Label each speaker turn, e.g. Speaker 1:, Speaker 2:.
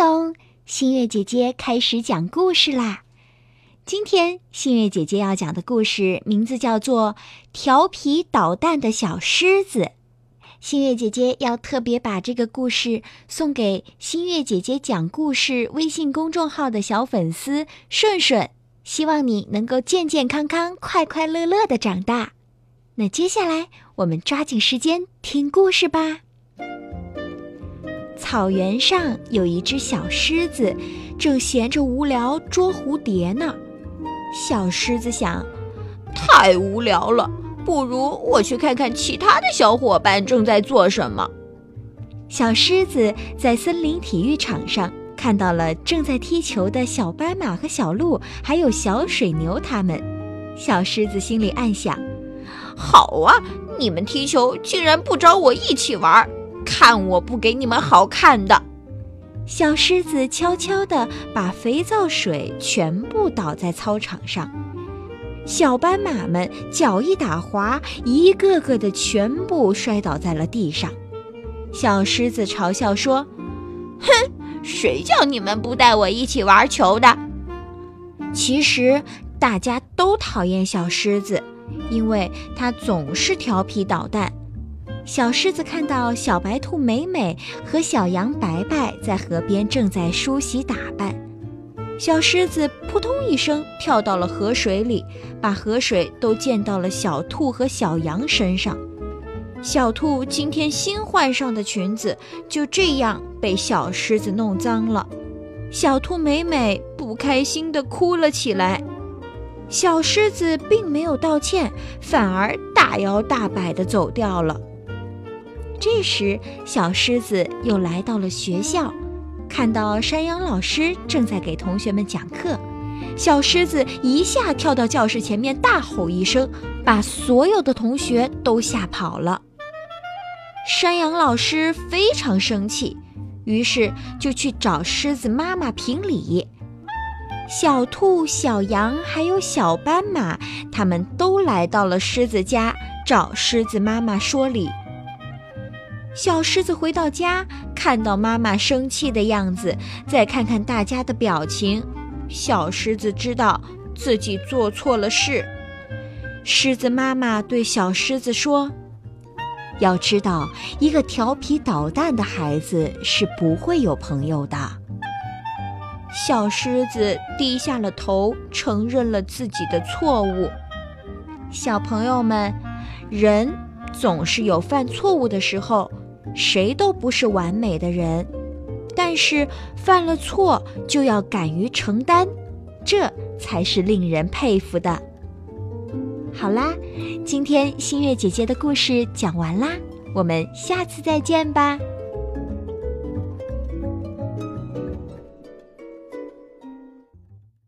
Speaker 1: 咚，新月姐姐开始讲故事啦！今天新月姐姐要讲的故事名字叫做《调皮捣蛋的小狮子》。新月姐姐要特别把这个故事送给新月姐姐讲故事微信公众号的小粉丝顺顺，希望你能够健健康康、快快乐乐的长大。那接下来我们抓紧时间听故事吧。草原上有一只小狮子，正闲着无聊捉蝴蝶呢。小狮子想：
Speaker 2: 太无聊了，不如我去看看其他的小伙伴正在做什么。
Speaker 1: 小狮子在森林体育场上看到了正在踢球的小斑马和小鹿，还有小水牛他们。小狮子心里暗想：
Speaker 2: 好啊，你们踢球竟然不找我一起玩！看我不给你们好看的！
Speaker 1: 小狮子悄悄地把肥皂水全部倒在操场上，小斑马们脚一打滑，一个个的全部摔倒在了地上。小狮子嘲笑说：“
Speaker 2: 哼，谁叫你们不带我一起玩球的？”
Speaker 1: 其实大家都讨厌小狮子，因为它总是调皮捣蛋。小狮子看到小白兔美美和小羊白白在河边正在梳洗打扮，小狮子扑通一声跳到了河水里，把河水都溅到了小兔和小羊身上。小兔今天新换上的裙子就这样被小狮子弄脏了，小兔美美不开心地哭了起来。小狮子并没有道歉，反而大摇大摆地走掉了。这时，小狮子又来到了学校，看到山羊老师正在给同学们讲课。小狮子一下跳到教室前面，大吼一声，把所有的同学都吓跑了。山羊老师非常生气，于是就去找狮子妈妈评理。小兔、小羊还有小斑马，他们都来到了狮子家，找狮子妈妈说理。小狮子回到家，看到妈妈生气的样子，再看看大家的表情，小狮子知道自己做错了事。狮子妈妈对小狮子说：“要知道，一个调皮捣蛋的孩子是不会有朋友的。”小狮子低下了头，承认了自己的错误。小朋友们，人总是有犯错误的时候。谁都不是完美的人，但是犯了错就要敢于承担，这才是令人佩服的。好啦，今天星月姐姐的故事讲完啦，我们下次再见吧。